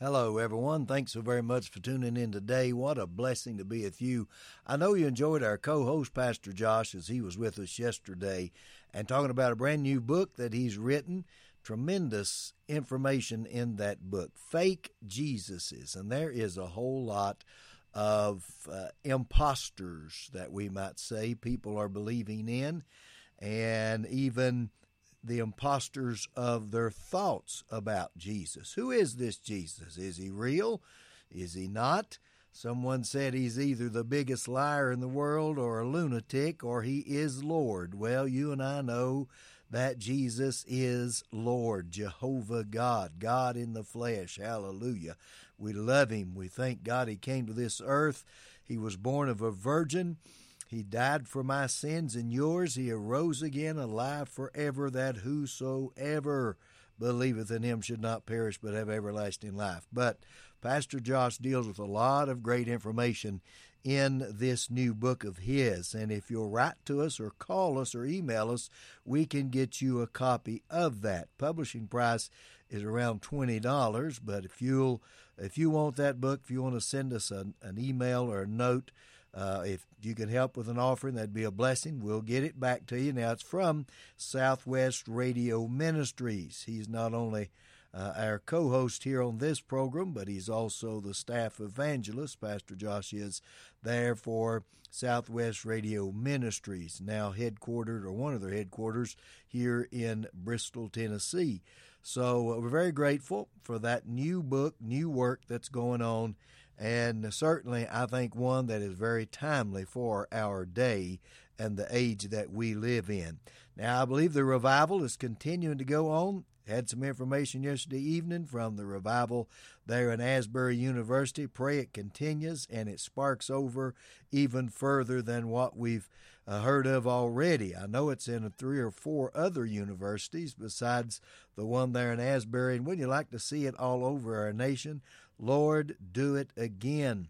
Hello, everyone. Thanks so very much for tuning in today. What a blessing to be with you. I know you enjoyed our co host, Pastor Josh, as he was with us yesterday and talking about a brand new book that he's written. Tremendous information in that book, Fake Jesuses. And there is a whole lot of uh, imposters that we might say people are believing in, and even the imposters of their thoughts about Jesus. Who is this Jesus? Is he real? Is he not? Someone said he's either the biggest liar in the world or a lunatic or he is Lord. Well, you and I know that Jesus is Lord, Jehovah God, God in the flesh. Hallelujah. We love him. We thank God he came to this earth. He was born of a virgin. He died for my sins and yours. He arose again, alive forever, that whosoever believeth in him should not perish but have everlasting life. But Pastor Josh deals with a lot of great information in this new book of his. And if you'll write to us or call us or email us, we can get you a copy of that. Publishing price is around twenty dollars, but if you'll if you want that book, if you want to send us an, an email or a note, uh, if you can help with an offering, that'd be a blessing. We'll get it back to you. Now it's from Southwest Radio Ministries. He's not only uh, our co host here on this program, but he's also the staff evangelist. Pastor Josh is there for Southwest Radio Ministries, now headquartered, or one of their headquarters, here in Bristol, Tennessee. So uh, we're very grateful for that new book, new work that's going on, and certainly I think one that is very timely for our day and the age that we live in. Now, I believe the revival is continuing to go on had some information yesterday evening from the revival there in Asbury University. Pray it continues and it sparks over even further than what we've uh, heard of already. I know it's in three or four other universities besides the one there in Asbury. And wouldn't you like to see it all over our nation? Lord, do it again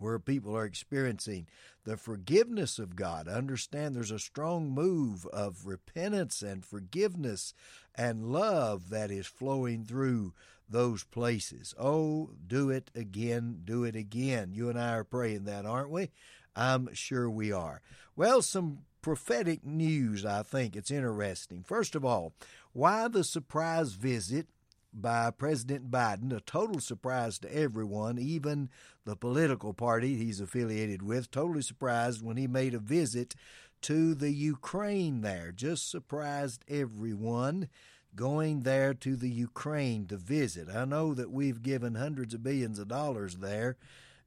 where people are experiencing the forgiveness of God. Understand there's a strong move of repentance and forgiveness and love that is flowing through those places. Oh, do it again, do it again. You and I are praying that, aren't we? I'm sure we are. Well, some prophetic news, I think it's interesting. First of all, why the surprise visit by President Biden, a total surprise to everyone, even the political party he's affiliated with, totally surprised when he made a visit to the Ukraine there. Just surprised everyone going there to the Ukraine to visit. I know that we've given hundreds of billions of dollars there,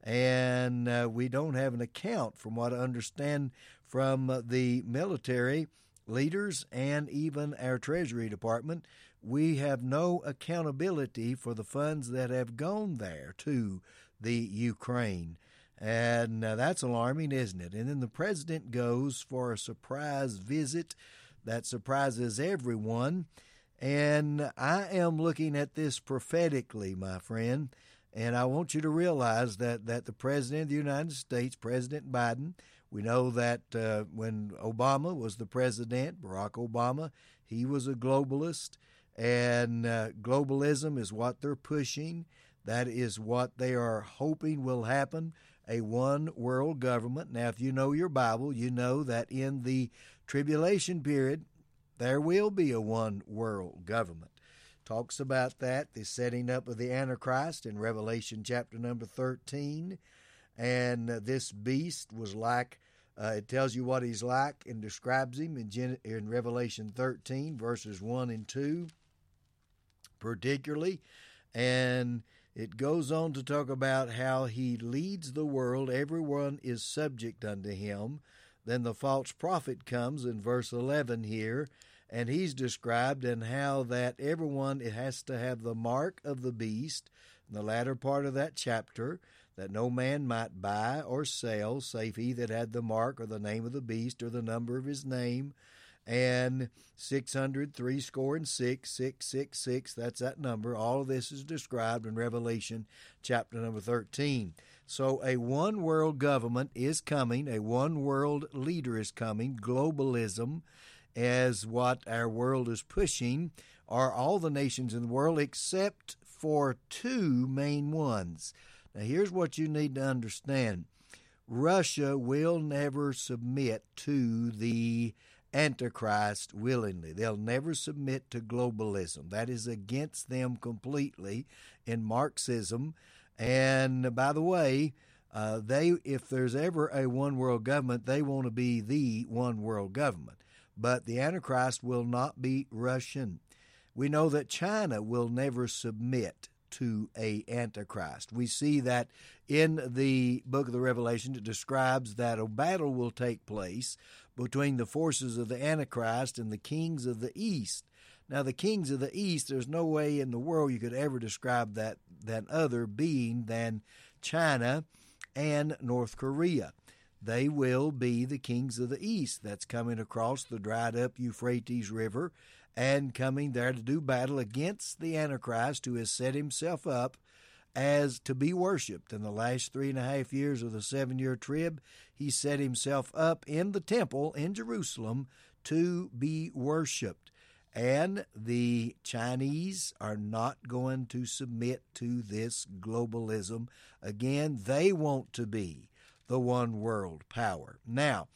and uh, we don't have an account, from what I understand from the military leaders and even our Treasury Department. We have no accountability for the funds that have gone there to the Ukraine. And uh, that's alarming, isn't it? And then the president goes for a surprise visit that surprises everyone. And I am looking at this prophetically, my friend. And I want you to realize that, that the President of the United States, President Biden, we know that uh, when Obama was the president, Barack Obama, he was a globalist. And uh, globalism is what they're pushing. That is what they are hoping will happen a one world government. Now, if you know your Bible, you know that in the tribulation period, there will be a one world government. Talks about that, the setting up of the Antichrist in Revelation chapter number 13. And uh, this beast was like, uh, it tells you what he's like and describes him in, Gen- in Revelation 13, verses 1 and 2, particularly. And it goes on to talk about how he leads the world, everyone is subject unto him. Then the false prophet comes in verse 11 here, and he's described and how that everyone has to have the mark of the beast in the latter part of that chapter that no man might buy or sell save he that had the mark or the name of the beast or the number of his name and 600, three score and six, six, six, six. That's that number. All of this is described in Revelation chapter number 13. So a one world government is coming, a one world leader is coming. Globalism, as what our world is pushing, are all the nations in the world except for two main ones. Now, here's what you need to understand Russia will never submit to the Antichrist willingly. They'll never submit to globalism. That is against them completely in Marxism. And by the way, uh, they if there's ever a one world government, they want to be the one world government. But the Antichrist will not be Russian. We know that China will never submit to a antichrist. We see that in the book of the Revelation it describes that a battle will take place between the forces of the antichrist and the kings of the east. Now the kings of the east there's no way in the world you could ever describe that that other being than China and North Korea. They will be the kings of the east that's coming across the dried up Euphrates River and coming there to do battle against the Antichrist who has set himself up as to be worshiped. In the last three and a half years of the seven year trib, he set himself up in the temple in Jerusalem to be worshiped. And the Chinese are not going to submit to this globalism. Again, they want to be the one world power. Now,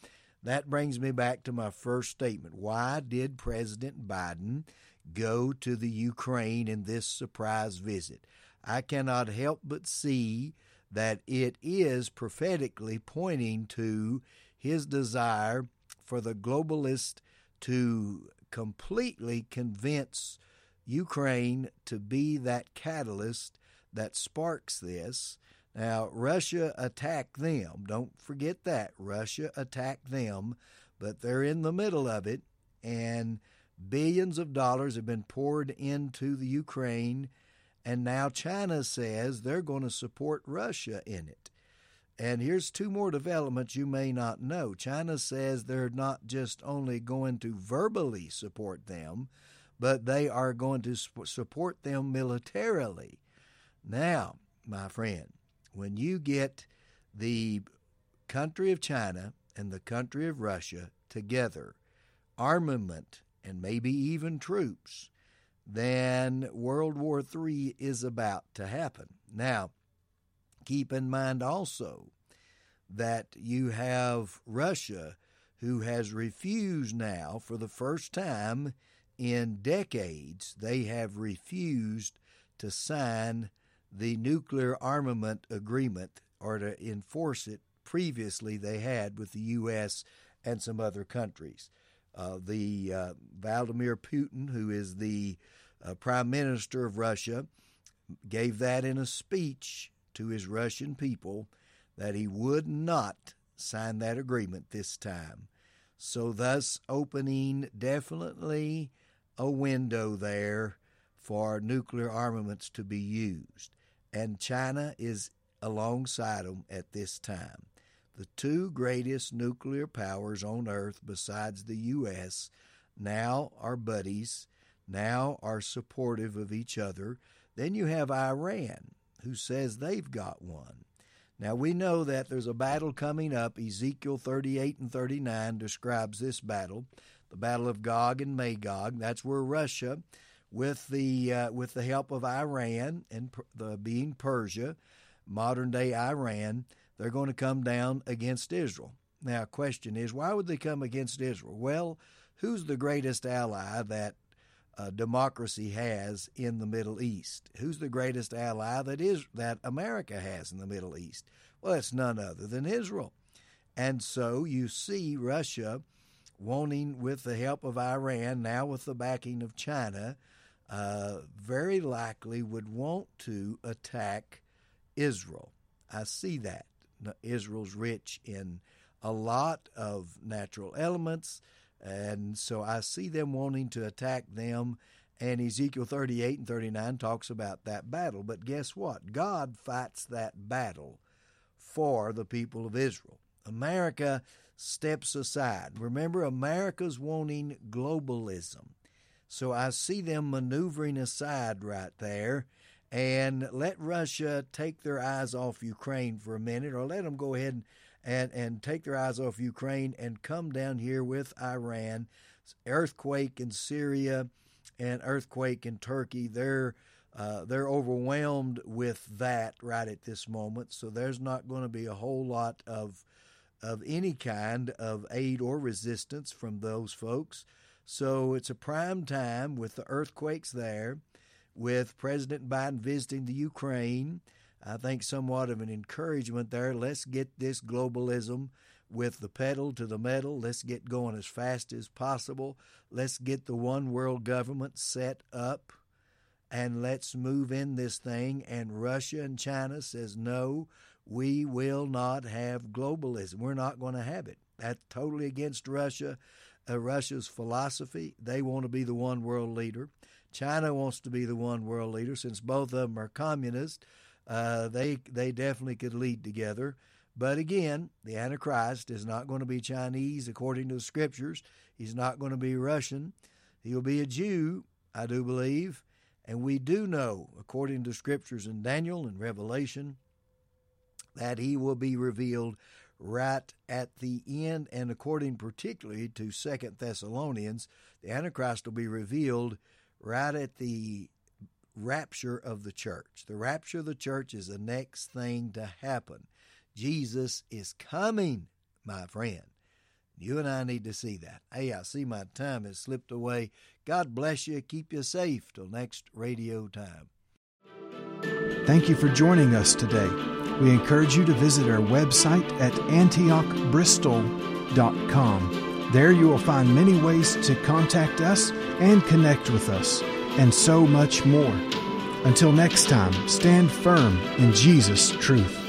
that brings me back to my first statement. Why did President Biden go to the Ukraine in this surprise visit? I cannot help but see that it is prophetically pointing to his desire for the globalist to completely convince Ukraine to be that catalyst that sparks this now, Russia attacked them. Don't forget that. Russia attacked them, but they're in the middle of it, and billions of dollars have been poured into the Ukraine, and now China says they're going to support Russia in it. And here's two more developments you may not know. China says they're not just only going to verbally support them, but they are going to support them militarily. Now, my friend, when you get the country of China and the country of Russia together, armament and maybe even troops, then World War III is about to happen. Now, keep in mind also that you have Russia who has refused now for the first time in decades, they have refused to sign the nuclear armament agreement or to enforce it previously they had with the U.S. and some other countries. Uh, the uh, Vladimir Putin, who is the uh, prime minister of Russia, gave that in a speech to his Russian people that he would not sign that agreement this time. So, thus opening definitely a window there for nuclear armaments to be used and China is alongside them at this time. The two greatest nuclear powers on earth, besides the U.S., now are buddies, now are supportive of each other. Then you have Iran, who says they've got one. Now we know that there's a battle coming up. Ezekiel 38 and 39 describes this battle, the Battle of Gog and Magog. That's where Russia with the uh, with the help of Iran and the being Persia, modern day Iran, they're going to come down against Israel. Now, the question is, why would they come against Israel? Well, who's the greatest ally that uh, democracy has in the Middle East? Who's the greatest ally that is that America has in the Middle East? Well, it's none other than Israel. And so you see Russia wanting, with the help of Iran, now with the backing of China, uh, very likely would want to attack Israel. I see that. Israel's rich in a lot of natural elements, and so I see them wanting to attack them. And Ezekiel 38 and 39 talks about that battle. But guess what? God fights that battle for the people of Israel. America steps aside. Remember, America's wanting globalism. So I see them maneuvering aside right there and let Russia take their eyes off Ukraine for a minute or let them go ahead and, and, and take their eyes off Ukraine and come down here with Iran. Earthquake in Syria and earthquake in Turkey. They're uh, they're overwhelmed with that right at this moment. So there's not going to be a whole lot of of any kind of aid or resistance from those folks. So it's a prime time with the earthquakes there, with President Biden visiting the Ukraine. I think somewhat of an encouragement there. Let's get this globalism with the pedal to the metal. Let's get going as fast as possible. Let's get the one world government set up and let's move in this thing. And Russia and China says, no, we will not have globalism. We're not going to have it. That's totally against Russia, uh, Russia's philosophy. They want to be the one world leader. China wants to be the one world leader. Since both of them are communist, uh, they they definitely could lead together. But again, the Antichrist is not going to be Chinese according to the scriptures. He's not going to be Russian. He'll be a Jew, I do believe. And we do know, according to scriptures in Daniel and Revelation, that he will be revealed right at the end. And according particularly to Second Thessalonians, the Antichrist will be revealed right at the rapture of the church. The rapture of the church is the next thing to happen. Jesus is coming, my friend. You and I need to see that. Hey, I see my time has slipped away. God bless you. Keep you safe till next radio time. Thank you for joining us today. We encourage you to visit our website at antiochbristol.com. There you will find many ways to contact us and connect with us, and so much more. Until next time, stand firm in Jesus' truth.